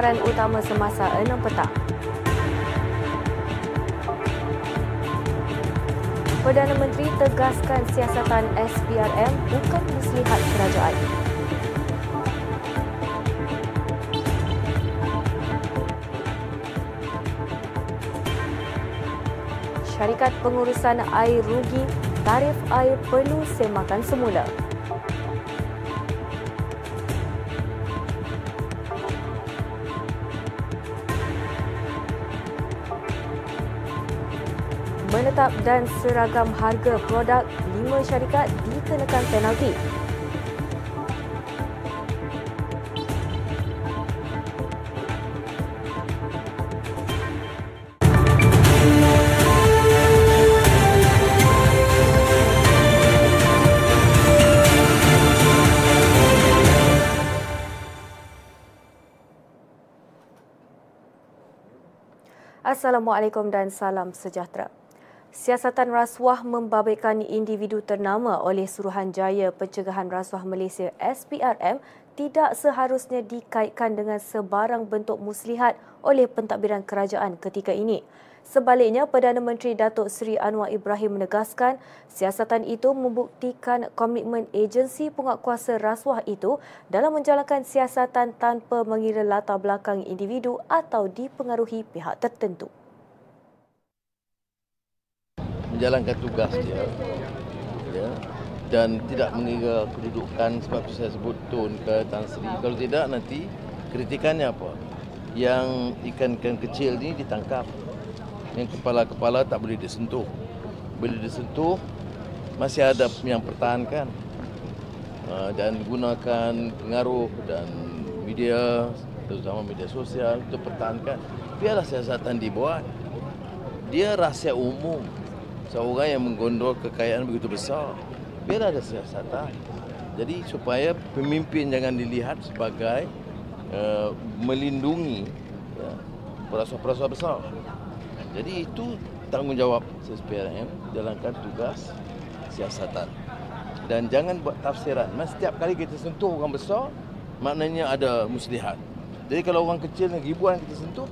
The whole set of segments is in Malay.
paparan utama semasa 6 petang. Perdana Menteri tegaskan siasatan SPRM bukan muslihat kerajaan. Syarikat Pengurusan Air rugi, tarif air perlu semakan semula. Menetap dan seragam harga produk lima syarikat dikenakan penalti. Assalamualaikum dan salam sejahtera. Siasatan rasuah membabitkan individu ternama oleh Suruhanjaya Pencegahan Rasuah Malaysia SPRM tidak seharusnya dikaitkan dengan sebarang bentuk muslihat oleh pentadbiran kerajaan ketika ini. Sebaliknya, Perdana Menteri Datuk Seri Anwar Ibrahim menegaskan siasatan itu membuktikan komitmen agensi penguatkuasa rasuah itu dalam menjalankan siasatan tanpa mengira latar belakang individu atau dipengaruhi pihak tertentu menjalankan tugas dia ya, dan tidak mengira kedudukan sebab saya sebut Tun ke Tan Sri. Kalau tidak nanti kritikannya apa? Yang ikan-ikan kecil ni ditangkap. Yang kepala-kepala tak boleh disentuh. Bila disentuh masih ada yang pertahankan. Ha, dan gunakan pengaruh dan media terutama media sosial untuk pertahankan. Biarlah siasatan dibuat. Dia rahsia umum seorang yang menggondol kekayaan begitu besar. Biar ada siasatan. Jadi supaya pemimpin jangan dilihat sebagai uh, melindungi ya, perasaan-perasaan besar. Jadi itu tanggungjawab SPRM jalankan tugas siasatan. Dan jangan buat tafsiran. Mas, setiap kali kita sentuh orang besar, maknanya ada muslihat. Jadi kalau orang kecil ribuan kita sentuh,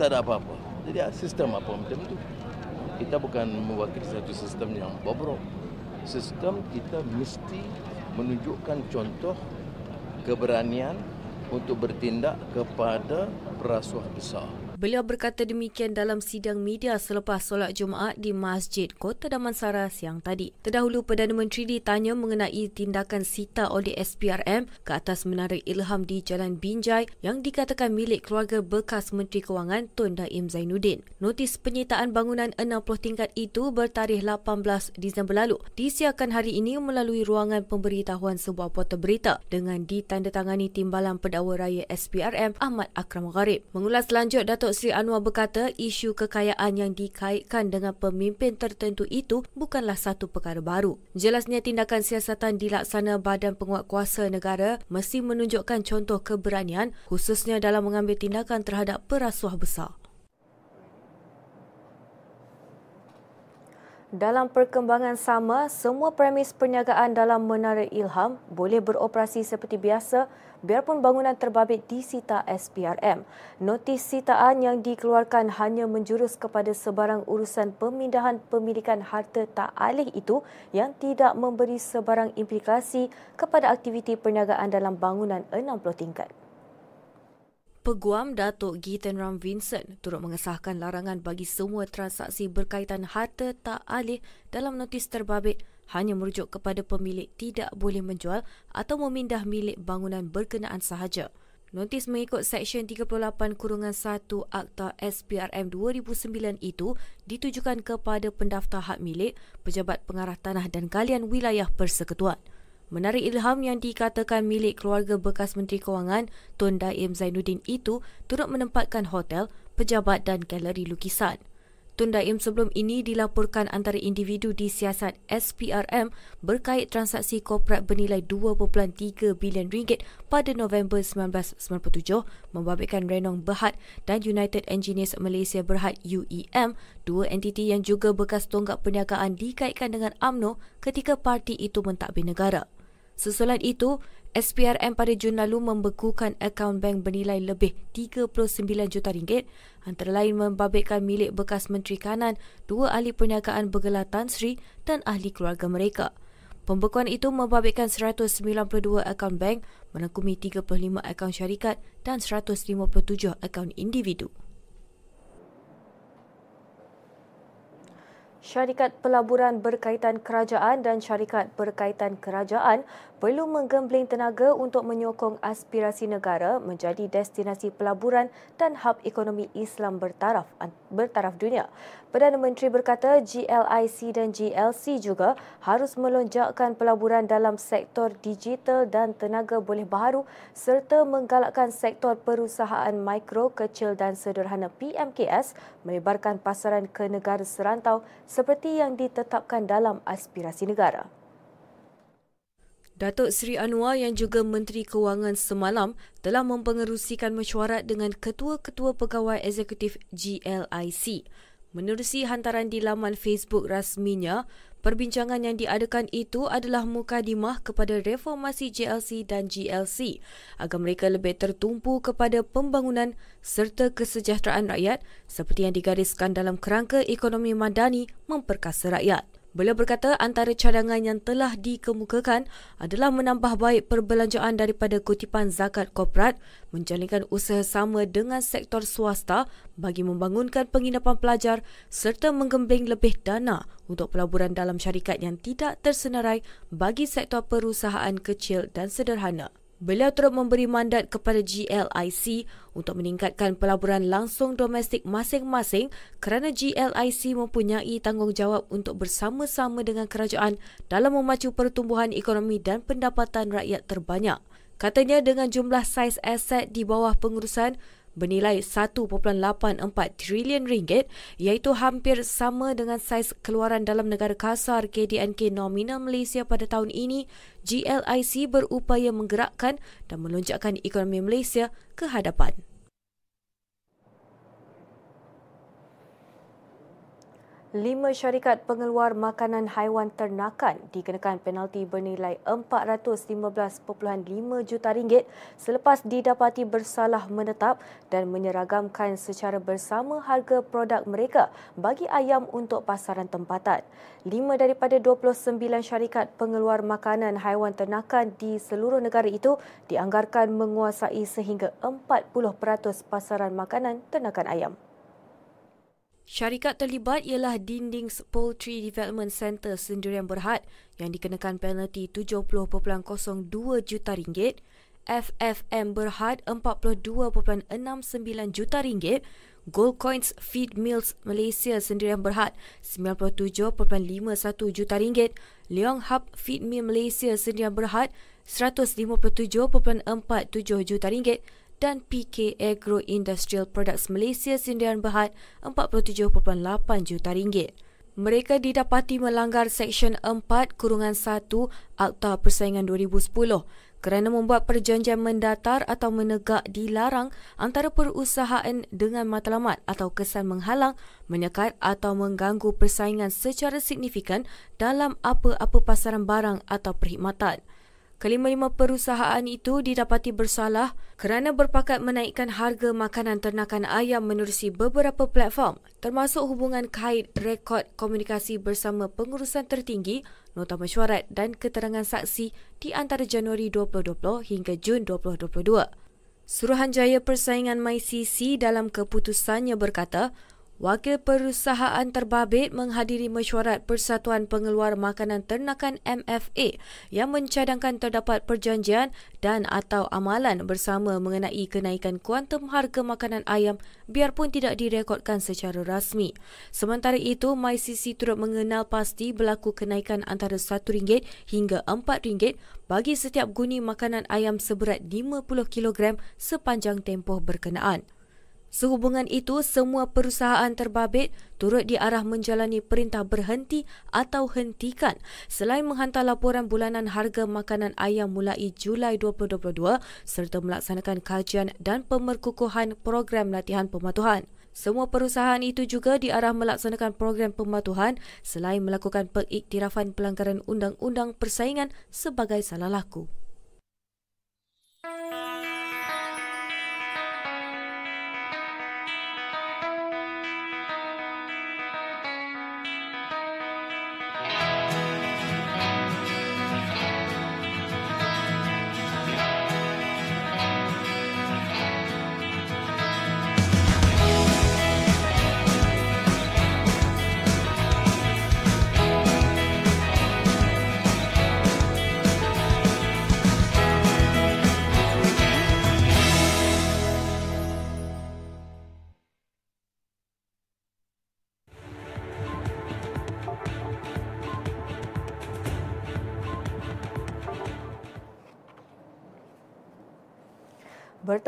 tak ada apa-apa. Jadi sistem apa macam itu kita bukan mewakili satu sistem yang bobrok. Sistem kita mesti menunjukkan contoh keberanian untuk bertindak kepada perasuah besar. Beliau berkata demikian dalam sidang media selepas solat Jumaat di Masjid Kota Damansara siang tadi. Terdahulu Perdana Menteri ditanya mengenai tindakan sita oleh SPRM ke atas menara ilham di Jalan Binjai yang dikatakan milik keluarga bekas Menteri Kewangan Tun Daim Zainuddin. Notis penyitaan bangunan 60 tingkat itu bertarikh 18 Disember lalu disiarkan hari ini melalui ruangan pemberitahuan sebuah portal berita dengan ditandatangani Timbalan Pendakwa Raya SPRM Ahmad Akram Gharib. Mengulas lanjut Datuk Datuk Seri Anwar berkata isu kekayaan yang dikaitkan dengan pemimpin tertentu itu bukanlah satu perkara baru. Jelasnya tindakan siasatan dilaksana Badan Penguatkuasa Negara mesti menunjukkan contoh keberanian khususnya dalam mengambil tindakan terhadap perasuah besar. Dalam perkembangan sama, semua premis perniagaan dalam Menara Ilham boleh beroperasi seperti biasa biarpun bangunan terbabit disita SPRM. Notis sitaan yang dikeluarkan hanya menjurus kepada sebarang urusan pemindahan pemilikan harta tak alih itu yang tidak memberi sebarang implikasi kepada aktiviti perniagaan dalam bangunan 60 tingkat. Peguam Datuk Gitan Ram Vincent turut mengesahkan larangan bagi semua transaksi berkaitan harta tak alih dalam notis terbabit hanya merujuk kepada pemilik tidak boleh menjual atau memindah milik bangunan berkenaan sahaja. Notis mengikut Seksyen 38 Kurungan 1 Akta SPRM 2009 itu ditujukan kepada pendaftar hak milik, pejabat pengarah tanah dan galian wilayah persekutuan. Menara Ilham yang dikatakan milik keluarga bekas Menteri Kewangan Tun Daim Zainuddin itu turut menempatkan hotel, pejabat dan galeri lukisan. Tun Daim sebelum ini dilaporkan antara individu di siasat SPRM berkait transaksi korporat bernilai 2.3 bilion ringgit pada November 1997 membabitkan Renong Berhad dan United Engineers Malaysia Berhad UEM, dua entiti yang juga bekas tonggak perniagaan dikaitkan dengan AMNO ketika parti itu mentadbir negara. Sesulat itu, SPRM pada Jun lalu membekukan akaun bank bernilai lebih 39 juta ringgit antara lain membabitkan milik bekas Menteri Kanan, dua ahli perniagaan bergelar Tan Sri dan ahli keluarga mereka. Pembekuan itu membabitkan 192 akaun bank, menangkumi 35 akaun syarikat dan 157 akaun individu. Syarikat pelaburan berkaitan kerajaan dan syarikat berkaitan kerajaan perlu menggembling tenaga untuk menyokong aspirasi negara menjadi destinasi pelaburan dan hub ekonomi Islam bertaraf bertaraf dunia. Perdana Menteri berkata GLIC dan GLC juga harus melonjakkan pelaburan dalam sektor digital dan tenaga boleh baharu serta menggalakkan sektor perusahaan mikro, kecil dan sederhana PMKS melebarkan pasaran ke negara serantau seperti yang ditetapkan dalam aspirasi negara. Datuk Seri Anwar yang juga Menteri Kewangan semalam telah mempengerusikan mesyuarat dengan ketua-ketua pegawai eksekutif GLIC. Menerusi hantaran di laman Facebook rasminya, perbincangan yang diadakan itu adalah mukadimah kepada reformasi GLC dan GLC agar mereka lebih tertumpu kepada pembangunan serta kesejahteraan rakyat seperti yang digariskan dalam kerangka ekonomi madani memperkasa rakyat. Beliau berkata antara cadangan yang telah dikemukakan adalah menambah baik perbelanjaan daripada kutipan zakat korporat, menjalinkan usaha sama dengan sektor swasta bagi membangunkan penginapan pelajar serta menggembling lebih dana untuk pelaburan dalam syarikat yang tidak tersenarai bagi sektor perusahaan kecil dan sederhana. Beliau turut memberi mandat kepada GLIC untuk meningkatkan pelaburan langsung domestik masing-masing kerana GLIC mempunyai tanggungjawab untuk bersama-sama dengan kerajaan dalam memacu pertumbuhan ekonomi dan pendapatan rakyat terbanyak. Katanya dengan jumlah saiz aset di bawah pengurusan, bernilai 1.84 trilion ringgit iaitu hampir sama dengan saiz keluaran dalam negara kasar KDNK nominal Malaysia pada tahun ini, GLIC berupaya menggerakkan dan melonjakkan ekonomi Malaysia ke hadapan. Lima syarikat pengeluar makanan haiwan ternakan dikenakan penalti bernilai 415.5 juta ringgit selepas didapati bersalah menetap dan menyeragamkan secara bersama harga produk mereka bagi ayam untuk pasaran tempatan. Lima daripada 29 syarikat pengeluar makanan haiwan ternakan di seluruh negara itu dianggarkan menguasai sehingga 40% pasaran makanan ternakan ayam. Syarikat terlibat ialah Dindings Poultry Development Centre Sendirian Berhad yang dikenakan penalti 70.02 juta ringgit, FFM Berhad 42.69 juta ringgit, Gold Coins Feed Mills Malaysia Sendirian Berhad 97.51 juta ringgit, Leong Hub Feed Mill Malaysia Sendirian Berhad 157.47 juta ringgit dan PK Agro Industrial Products Malaysia Sindiran Berhad 47.8 juta ringgit. Mereka didapati melanggar Seksyen 4 Kurungan 1 Akta Persaingan 2010 kerana membuat perjanjian mendatar atau menegak dilarang antara perusahaan dengan matlamat atau kesan menghalang, menyekat atau mengganggu persaingan secara signifikan dalam apa-apa pasaran barang atau perkhidmatan. Kelima-lima perusahaan itu didapati bersalah kerana berpakat menaikkan harga makanan ternakan ayam menerusi beberapa platform termasuk hubungan kait rekod komunikasi bersama pengurusan tertinggi, nota mesyuarat dan keterangan saksi di antara Januari 2020 hingga Jun 2022. Suruhanjaya Persaingan MyCC dalam keputusannya berkata, Wakil perusahaan terbabit menghadiri mesyuarat Persatuan Pengeluar Makanan Ternakan MFA yang mencadangkan terdapat perjanjian dan atau amalan bersama mengenai kenaikan kuantum harga makanan ayam biarpun tidak direkodkan secara rasmi. Sementara itu, MyCC turut mengenal pasti berlaku kenaikan antara RM1 hingga RM4 bagi setiap guni makanan ayam seberat 50 kg sepanjang tempoh berkenaan. Sehubungan itu, semua perusahaan terbabit turut diarah menjalani perintah berhenti atau hentikan selain menghantar laporan bulanan harga makanan ayam mulai Julai 2022 serta melaksanakan kajian dan pemerkukuhan program latihan pematuhan. Semua perusahaan itu juga diarah melaksanakan program pematuhan selain melakukan pengiktirafan pelanggaran undang-undang persaingan sebagai salah laku.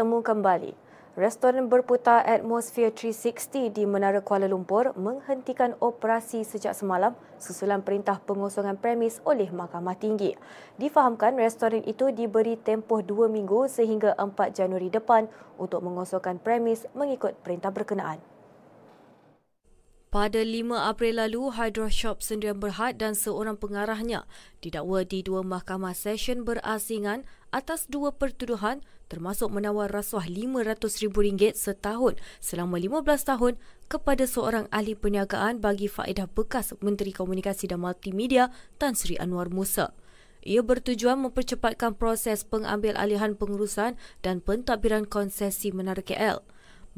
Bertemu kembali. Restoran berputar atmosfer 360 di Menara Kuala Lumpur menghentikan operasi sejak semalam susulan perintah pengosongan premis oleh Mahkamah Tinggi. Difahamkan restoran itu diberi tempoh dua minggu sehingga 4 Januari depan untuk mengosongkan premis mengikut perintah berkenaan. Pada 5 April lalu, Hydro Shop Sendirian Berhad dan seorang pengarahnya didakwa di dua mahkamah session berasingan atas dua pertuduhan termasuk menawar rasuah RM500,000 setahun selama 15 tahun kepada seorang ahli perniagaan bagi faedah bekas Menteri Komunikasi dan Multimedia Tan Sri Anwar Musa. Ia bertujuan mempercepatkan proses pengambil alihan pengurusan dan pentadbiran konsesi Menara KL.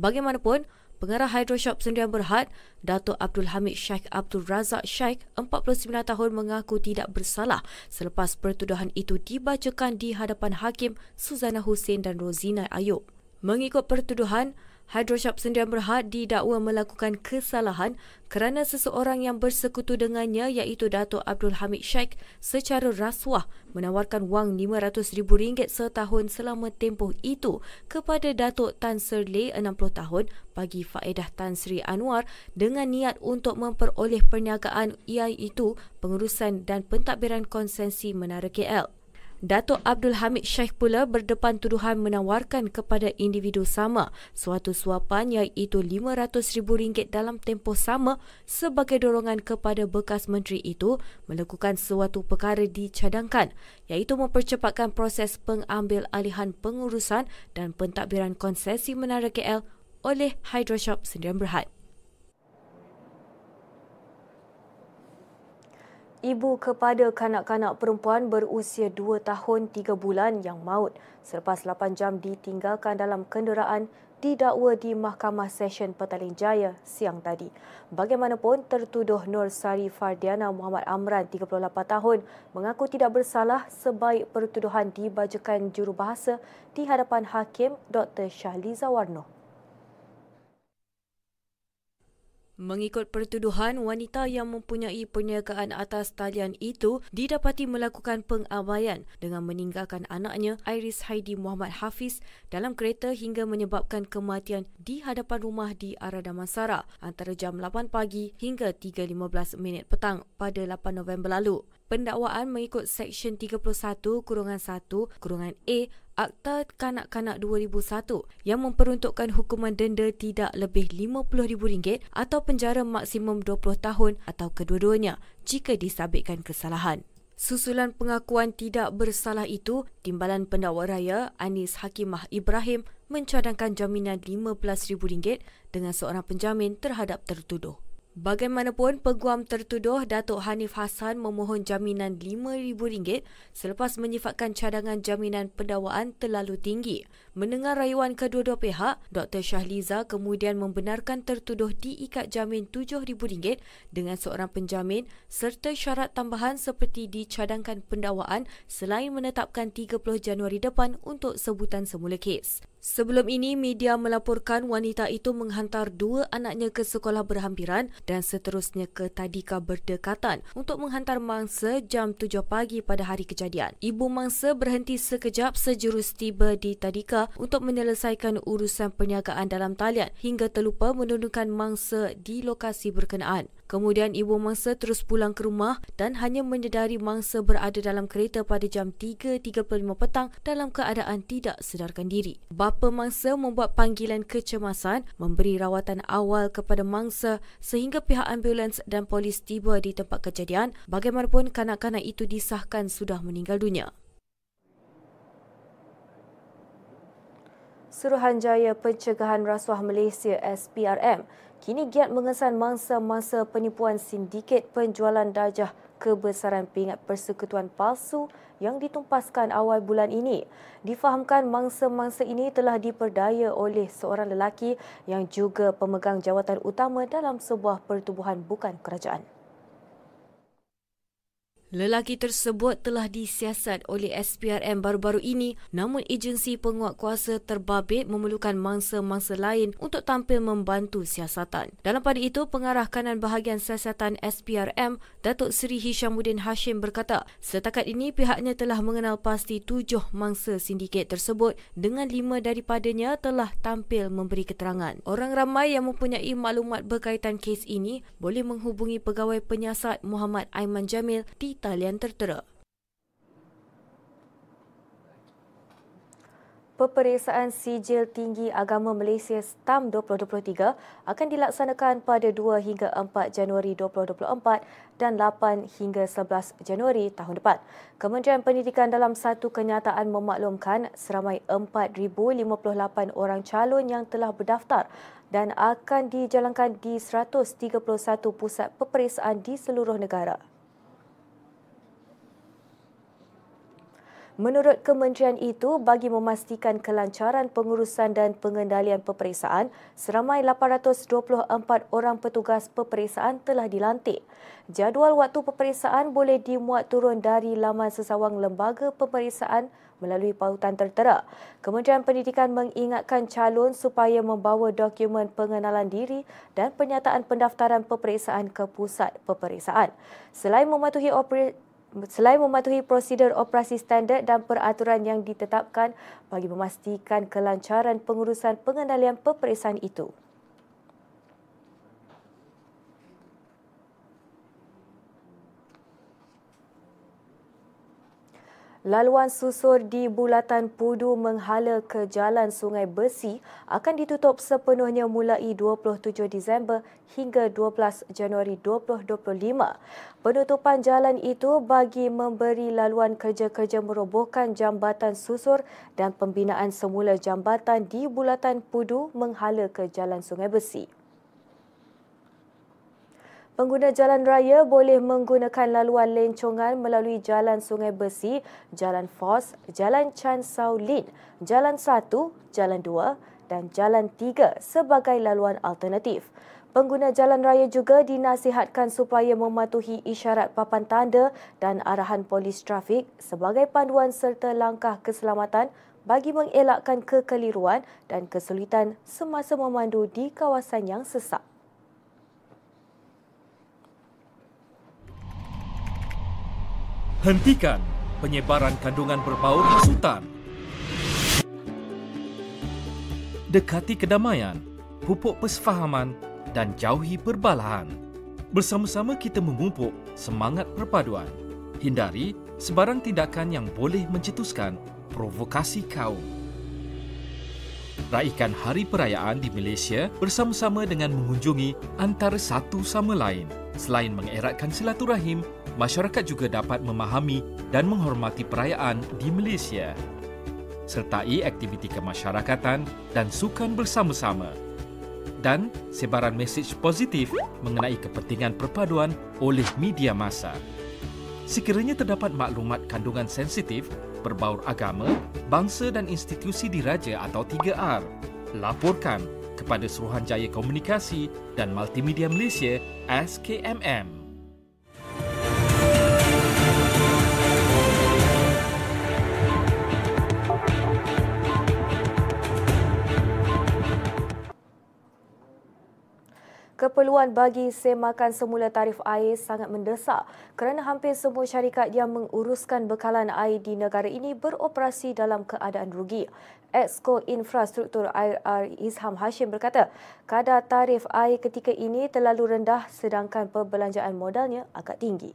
Bagaimanapun, Pengarah Hydroshop Sendirian Berhad, Datuk Abdul Hamid Sheikh Abdul Razak Sheikh, 49 tahun mengaku tidak bersalah selepas pertuduhan itu dibacakan di hadapan Hakim Suzana Hussein dan Rozina Ayub. Mengikut pertuduhan, Hydroshop Sendirian Berhad didakwa melakukan kesalahan kerana seseorang yang bersekutu dengannya iaitu Datuk Abdul Hamid Sheikh secara rasuah menawarkan wang RM500,000 setahun selama tempoh itu kepada Datuk Tan Serley 60 tahun bagi faedah Tan Sri Anwar dengan niat untuk memperoleh perniagaan iaitu pengurusan dan pentadbiran konsensi Menara KL. Datuk Abdul Hamid Sheikh pula berdepan tuduhan menawarkan kepada individu sama suatu suapan iaitu RM500,000 dalam tempoh sama sebagai dorongan kepada bekas menteri itu melakukan suatu perkara dicadangkan iaitu mempercepatkan proses pengambil alihan pengurusan dan pentadbiran konsesi Menara KL oleh Hydroshop Sendirian Berhad. Ibu kepada kanak-kanak perempuan berusia 2 tahun 3 bulan yang maut selepas 8 jam ditinggalkan dalam kenderaan didakwa di Mahkamah Session Petaling Jaya siang tadi. Bagaimanapun, tertuduh Nur Sari Fardiana Muhammad Amran, 38 tahun, mengaku tidak bersalah sebaik pertuduhan dibajakan jurubahasa di hadapan Hakim Dr. Syahliza Warno. Mengikut pertuduhan, wanita yang mempunyai perniagaan atas talian itu didapati melakukan pengabaian dengan meninggalkan anaknya Iris Haidi Muhammad Hafiz dalam kereta hingga menyebabkan kematian di hadapan rumah di arah Damansara antara jam 8 pagi hingga 3.15 minit petang pada 8 November lalu pendakwaan mengikut Seksyen 31 kurungan 1 kurungan A Akta Kanak-Kanak 2001 yang memperuntukkan hukuman denda tidak lebih RM50,000 atau penjara maksimum 20 tahun atau kedua-duanya jika disabitkan kesalahan. Susulan pengakuan tidak bersalah itu, Timbalan Pendakwa Raya Anis Hakimah Ibrahim mencadangkan jaminan RM15,000 dengan seorang penjamin terhadap tertuduh. Bagaimanapun, peguam tertuduh Datuk Hanif Hassan memohon jaminan RM5,000 selepas menyifatkan cadangan jaminan pendakwaan terlalu tinggi. Mendengar rayuan kedua-dua pihak, Dr. Syahliza kemudian membenarkan tertuduh diikat jamin RM7,000 dengan seorang penjamin serta syarat tambahan seperti dicadangkan pendakwaan selain menetapkan 30 Januari depan untuk sebutan semula kes. Sebelum ini, media melaporkan wanita itu menghantar dua anaknya ke sekolah berhampiran dan seterusnya ke tadika berdekatan untuk menghantar mangsa jam 7 pagi pada hari kejadian. Ibu mangsa berhenti sekejap sejurus tiba di tadika untuk menyelesaikan urusan perniagaan dalam talian hingga terlupa menurunkan mangsa di lokasi berkenaan. Kemudian ibu mangsa terus pulang ke rumah dan hanya menyedari mangsa berada dalam kereta pada jam 3.35 petang dalam keadaan tidak sedarkan diri. Bapa mangsa membuat panggilan kecemasan memberi rawatan awal kepada mangsa sehingga pihak ambulans dan polis tiba di tempat kejadian. Bagaimanapun kanak-kanak itu disahkan sudah meninggal dunia. Suruhanjaya Pencegahan Rasuah Malaysia SPRM kini giat mengesan mangsa-mangsa penipuan sindiket penjualan darjah kebesaran pingat persekutuan palsu yang ditumpaskan awal bulan ini. Difahamkan mangsa-mangsa ini telah diperdaya oleh seorang lelaki yang juga pemegang jawatan utama dalam sebuah pertubuhan bukan kerajaan. Lelaki tersebut telah disiasat oleh SPRM baru-baru ini namun agensi penguat kuasa terbabit memerlukan mangsa-mangsa lain untuk tampil membantu siasatan. Dalam pada itu, pengarah kanan bahagian siasatan SPRM, Datuk Seri Hishamuddin Hashim berkata, setakat ini pihaknya telah mengenal pasti tujuh mangsa sindiket tersebut dengan lima daripadanya telah tampil memberi keterangan. Orang ramai yang mempunyai maklumat berkaitan kes ini boleh menghubungi pegawai penyiasat Muhammad Aiman Jamil di talian tertera. Peperiksaan Sijil Tinggi Agama Malaysia STAM 2023 akan dilaksanakan pada 2 hingga 4 Januari 2024 dan 8 hingga 11 Januari tahun depan. Kementerian Pendidikan dalam satu kenyataan memaklumkan seramai 4,058 orang calon yang telah berdaftar dan akan dijalankan di 131 pusat peperiksaan di seluruh negara. Menurut kementerian itu, bagi memastikan kelancaran pengurusan dan pengendalian peperiksaan, seramai 824 orang petugas peperiksaan telah dilantik. Jadual waktu peperiksaan boleh dimuat turun dari laman sesawang lembaga peperiksaan melalui pautan tertera. Kementerian Pendidikan mengingatkan calon supaya membawa dokumen pengenalan diri dan penyataan pendaftaran peperiksaan ke pusat peperiksaan. Selain mematuhi operasi selain mematuhi prosedur operasi standard dan peraturan yang ditetapkan bagi memastikan kelancaran pengurusan pengendalian peperiksaan itu. Laluan susur di bulatan Pudu menghala ke Jalan Sungai Besi akan ditutup sepenuhnya mulai 27 Disember hingga 12 Januari 2025. Penutupan jalan itu bagi memberi laluan kerja-kerja merobohkan jambatan susur dan pembinaan semula jambatan di bulatan Pudu menghala ke Jalan Sungai Besi. Pengguna jalan raya boleh menggunakan laluan lencongan melalui Jalan Sungai Besi, Jalan Fos, Jalan Chan Sao Lin, Jalan 1, Jalan 2 dan Jalan 3 sebagai laluan alternatif. Pengguna jalan raya juga dinasihatkan supaya mematuhi isyarat papan tanda dan arahan polis trafik sebagai panduan serta langkah keselamatan bagi mengelakkan kekeliruan dan kesulitan semasa memandu di kawasan yang sesak. Hentikan penyebaran kandungan berbau hasutan. Dekati kedamaian, pupuk persefahaman dan jauhi perbalahan. Bersama-sama kita memupuk semangat perpaduan. Hindari sebarang tindakan yang boleh mencetuskan provokasi kaum. Raikan hari perayaan di Malaysia bersama-sama dengan mengunjungi antara satu sama lain. Selain mengeratkan silaturahim, masyarakat juga dapat memahami dan menghormati perayaan di Malaysia. Sertai aktiviti kemasyarakatan dan sukan bersama-sama. Dan sebaran mesej positif mengenai kepentingan perpaduan oleh media masa. Sekiranya terdapat maklumat kandungan sensitif berbaur agama, bangsa dan institusi diraja atau 3R, laporkan kepada Suruhanjaya Komunikasi dan Multimedia Malaysia SKMM. Keperluan bagi semakan semula tarif air sangat mendesak kerana hampir semua syarikat yang menguruskan bekalan air di negara ini beroperasi dalam keadaan rugi. Exco Infrastruktur Air R. Izham Hashim berkata, kadar tarif air ketika ini terlalu rendah sedangkan perbelanjaan modalnya agak tinggi.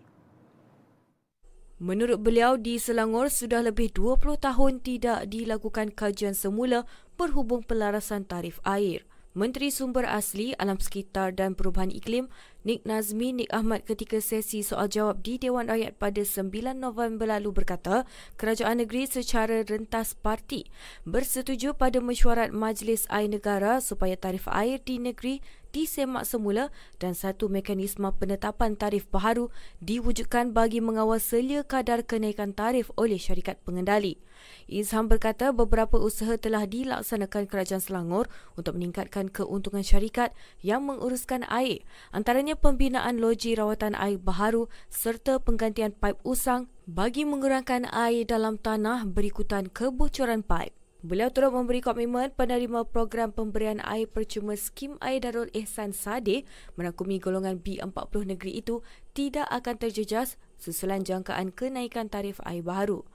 Menurut beliau, di Selangor sudah lebih 20 tahun tidak dilakukan kajian semula berhubung pelarasan tarif air. Menteri Sumber Asli, Alam Sekitar dan Perubahan Iklim, Nik Nazmi Nik Ahmad ketika sesi soal jawab di Dewan Rakyat pada 9 November lalu berkata, kerajaan negeri secara rentas parti bersetuju pada mesyuarat Majlis Air Negara supaya tarif air di negeri disemak semula dan satu mekanisme penetapan tarif baharu diwujudkan bagi mengawal selia kadar kenaikan tarif oleh syarikat pengendali. Izham berkata beberapa usaha telah dilaksanakan Kerajaan Selangor untuk meningkatkan keuntungan syarikat yang menguruskan air. Antaranya pembinaan loji rawatan air baharu serta penggantian paip usang bagi mengurangkan air dalam tanah berikutan kebocoran paip. Beliau turut memberi komitmen penerima program pemberian air percuma skim air Darul Ehsan Sade merangkumi golongan B40 negeri itu tidak akan terjejas susulan jangkaan kenaikan tarif air baharu.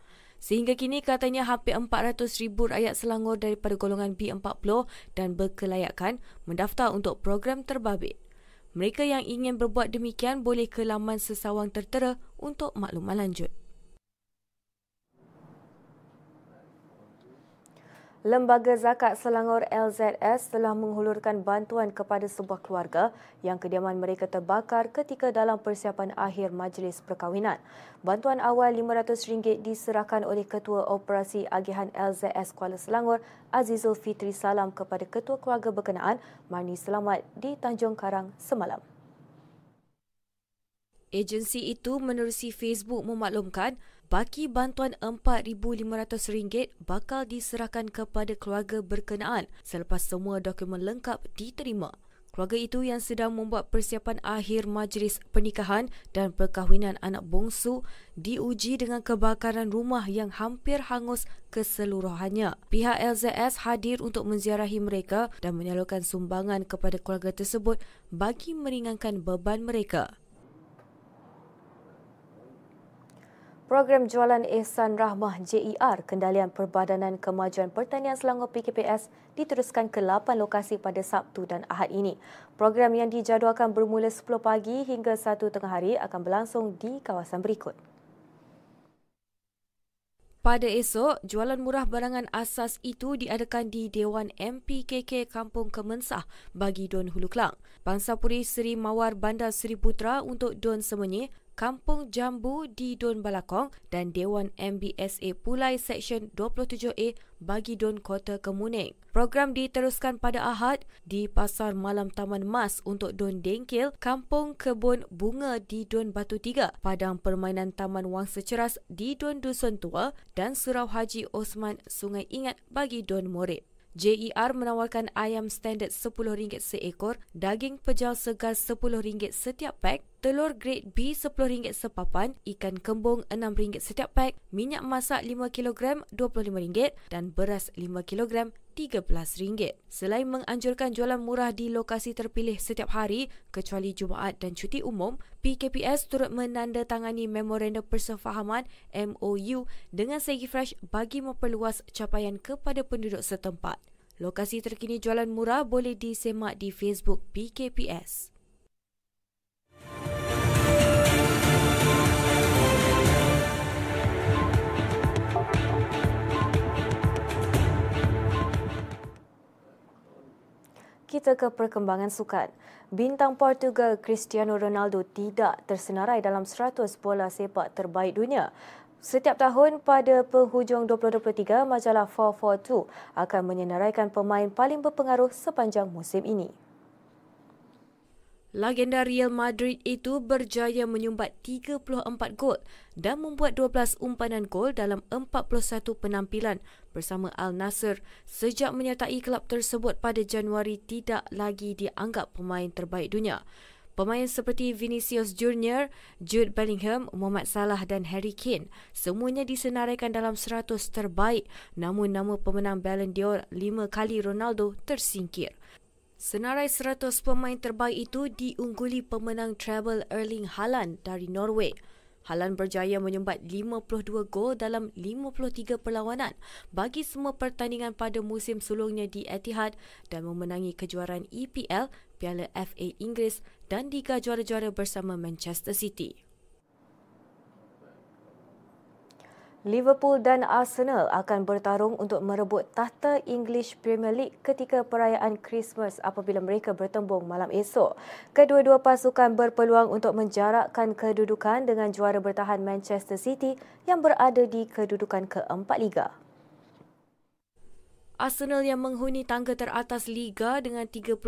Sehingga kini katanya hampir 400 ribu rakyat Selangor daripada golongan B40 dan berkelayakan mendaftar untuk program terbabit. Mereka yang ingin berbuat demikian boleh ke laman sesawang tertera untuk maklumat lanjut. Lembaga Zakat Selangor LZS telah menghulurkan bantuan kepada sebuah keluarga yang kediaman mereka terbakar ketika dalam persiapan akhir majlis perkahwinan. Bantuan awal RM500 diserahkan oleh Ketua Operasi Agihan LZS Kuala Selangor Azizul Fitri Salam kepada Ketua Keluarga berkenaan Marni Selamat di Tanjung Karang semalam. Agensi itu menerusi Facebook memaklumkan baki bantuan RM4,500 bakal diserahkan kepada keluarga berkenaan selepas semua dokumen lengkap diterima. Keluarga itu yang sedang membuat persiapan akhir majlis pernikahan dan perkahwinan anak bongsu diuji dengan kebakaran rumah yang hampir hangus keseluruhannya. Pihak LZS hadir untuk menziarahi mereka dan menyalurkan sumbangan kepada keluarga tersebut bagi meringankan beban mereka. Program Jualan Ehsan Rahmah JER Kendalian Perbadanan Kemajuan Pertanian Selangor PKPS diteruskan ke 8 lokasi pada Sabtu dan Ahad ini. Program yang dijadualkan bermula 10 pagi hingga 1 tengah hari akan berlangsung di kawasan berikut. Pada esok, jualan murah barangan asas itu diadakan di Dewan MPKK Kampung Kemensah bagi Don Hulu Klang. Bangsa Puri Seri Mawar Bandar Seri Putra untuk Don Semenyi Kampung Jambu di Don Balakong dan Dewan MBSA Pulai Seksyen 27A bagi Don Kota Kemuning. Program diteruskan pada Ahad di Pasar Malam Taman Mas untuk Don Dengkil, Kampung Kebun Bunga di Don Batu Tiga, Padang Permainan Taman Wang Seceras di Don Dusun Tua dan Surau Haji Osman Sungai Ingat bagi Don Morit. JER menawarkan ayam standard RM10 seekor, daging pejal segar RM10 setiap pack, telur grade B RM10 sepapan, ikan kembung RM6 setiap pack, minyak masak 5kg RM25 dan beras 5kg RM13. Selain menganjurkan jualan murah di lokasi terpilih setiap hari kecuali Jumaat dan cuti umum, PKPS turut menandatangani Memorandum Persefahaman MOU dengan segi fresh bagi memperluas capaian kepada penduduk setempat. Lokasi terkini jualan murah boleh disemak di Facebook PKPS. Kita ke perkembangan sukan. Bintang Portugal Cristiano Ronaldo tidak tersenarai dalam 100 bola sepak terbaik dunia. Setiap tahun pada penghujung 2023, majalah 442 akan menyenaraikan pemain paling berpengaruh sepanjang musim ini. Legenda Real Madrid itu berjaya menyumbat 34 gol dan membuat 12 umpanan gol dalam 41 penampilan bersama Al Nassr sejak menyertai kelab tersebut pada Januari tidak lagi dianggap pemain terbaik dunia. Pemain seperti Vinicius Junior, Jude Bellingham, Muhammad Salah dan Harry Kane semuanya disenaraikan dalam 100 terbaik namun nama pemenang Ballon d'Or 5 kali Ronaldo tersingkir. Senarai 100 pemain terbaik itu diungguli pemenang treble Erling Haaland dari Norway. Haaland berjaya menyumbat 52 gol dalam 53 perlawanan bagi semua pertandingan pada musim sulungnya di Etihad dan memenangi kejuaraan EPL, Piala FA Inggeris dan Liga Juara-Juara bersama Manchester City. Liverpool dan Arsenal akan bertarung untuk merebut tahta English Premier League ketika perayaan Christmas apabila mereka bertembung malam esok. Kedua-dua pasukan berpeluang untuk menjarakkan kedudukan dengan juara bertahan Manchester City yang berada di kedudukan keempat Liga. Arsenal yang menghuni tangga teratas Liga dengan 39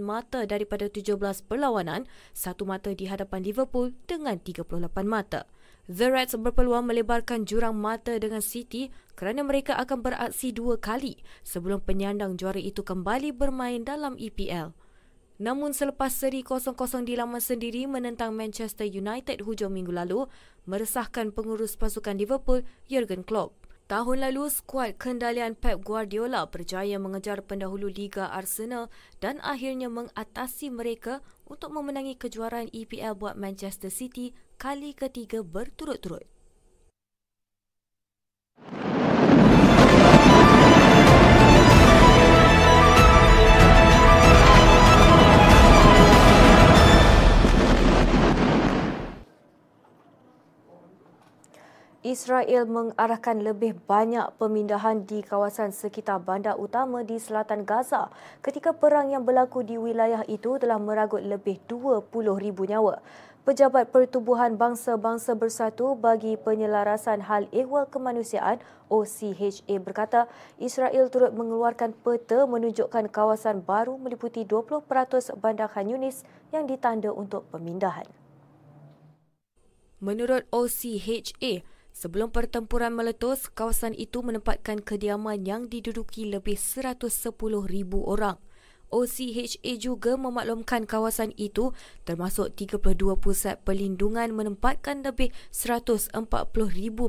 mata daripada 17 perlawanan, satu mata di hadapan Liverpool dengan 38 mata. The Reds berpeluang melebarkan jurang mata dengan City kerana mereka akan beraksi dua kali sebelum penyandang juara itu kembali bermain dalam EPL. Namun selepas seri 0-0 di laman sendiri menentang Manchester United hujung minggu lalu, meresahkan pengurus pasukan Liverpool, Jurgen Klopp. Tahun lalu, skuad kendalian Pep Guardiola berjaya mengejar pendahulu Liga Arsenal dan akhirnya mengatasi mereka untuk memenangi kejuaraan EPL buat Manchester City kali ketiga berturut-turut. Israel mengarahkan lebih banyak pemindahan di kawasan sekitar bandar utama di selatan Gaza ketika perang yang berlaku di wilayah itu telah meragut lebih 20,000 nyawa. Pejabat Pertubuhan Bangsa-Bangsa Bersatu bagi Penyelarasan Hal Ehwal Kemanusiaan OCHA berkata Israel turut mengeluarkan peta menunjukkan kawasan baru meliputi 20% bandar Khan Yunis yang ditanda untuk pemindahan. Menurut OCHA, Sebelum pertempuran meletus, kawasan itu menempatkan kediaman yang diduduki lebih 110,000 orang. OCHA juga memaklumkan kawasan itu termasuk 32 pusat perlindungan menempatkan lebih 140,000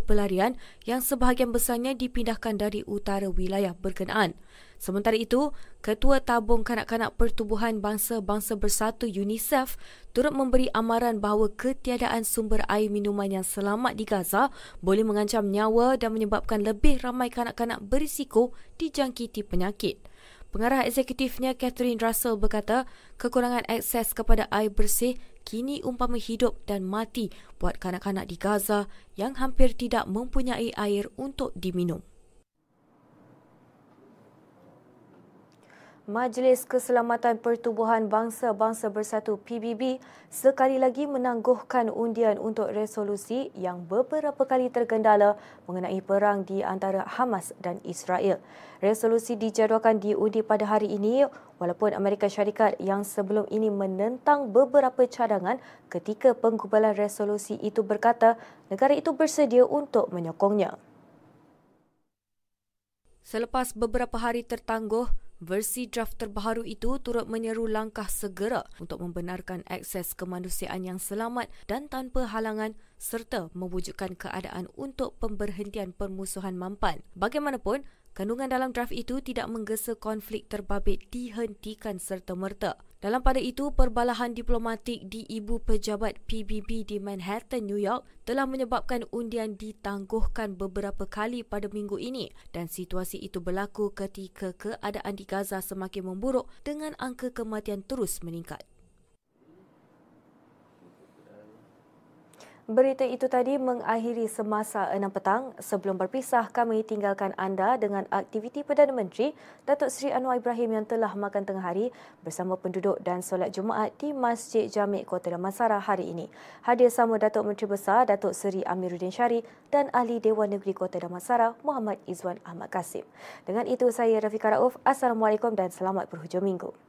pelarian yang sebahagian besarnya dipindahkan dari utara wilayah berkenaan. Sementara itu, Ketua Tabung Kanak-Kanak Pertubuhan Bangsa-Bangsa Bersatu UNICEF turut memberi amaran bahawa ketiadaan sumber air minuman yang selamat di Gaza boleh mengancam nyawa dan menyebabkan lebih ramai kanak-kanak berisiko dijangkiti penyakit. Pengarah eksekutifnya Catherine Russell berkata, kekurangan akses kepada air bersih kini umpama hidup dan mati buat kanak-kanak di Gaza yang hampir tidak mempunyai air untuk diminum. Majlis Keselamatan Pertubuhan Bangsa-Bangsa Bersatu PBB sekali lagi menangguhkan undian untuk resolusi yang beberapa kali tergendala mengenai perang di antara Hamas dan Israel. Resolusi dijadualkan diundi pada hari ini walaupun Amerika Syarikat yang sebelum ini menentang beberapa cadangan ketika penggubalan resolusi itu berkata negara itu bersedia untuk menyokongnya. Selepas beberapa hari tertangguh, Versi draft terbaru itu turut menyeru langkah segera untuk membenarkan akses kemanusiaan yang selamat dan tanpa halangan serta mewujudkan keadaan untuk pemberhentian permusuhan mampan. Bagaimanapun, Kandungan dalam draft itu tidak menggesa konflik terbabit dihentikan serta-merta. Dalam pada itu, perbalahan diplomatik di ibu pejabat PBB di Manhattan, New York telah menyebabkan undian ditangguhkan beberapa kali pada minggu ini dan situasi itu berlaku ketika keadaan di Gaza semakin memburuk dengan angka kematian terus meningkat. Berita itu tadi mengakhiri semasa 6 petang. Sebelum berpisah, kami tinggalkan anda dengan aktiviti Perdana Menteri Datuk Seri Anwar Ibrahim yang telah makan tengah hari bersama penduduk dan solat Jumaat di Masjid Jamik Kota Damansara hari ini. Hadir sama Datuk Menteri Besar Datuk Seri Amiruddin Syari dan Ahli Dewan Negeri Kota Damansara Muhammad Izwan Ahmad Kasim. Dengan itu, saya Rafiqah Rauf. Assalamualaikum dan selamat berhujung minggu.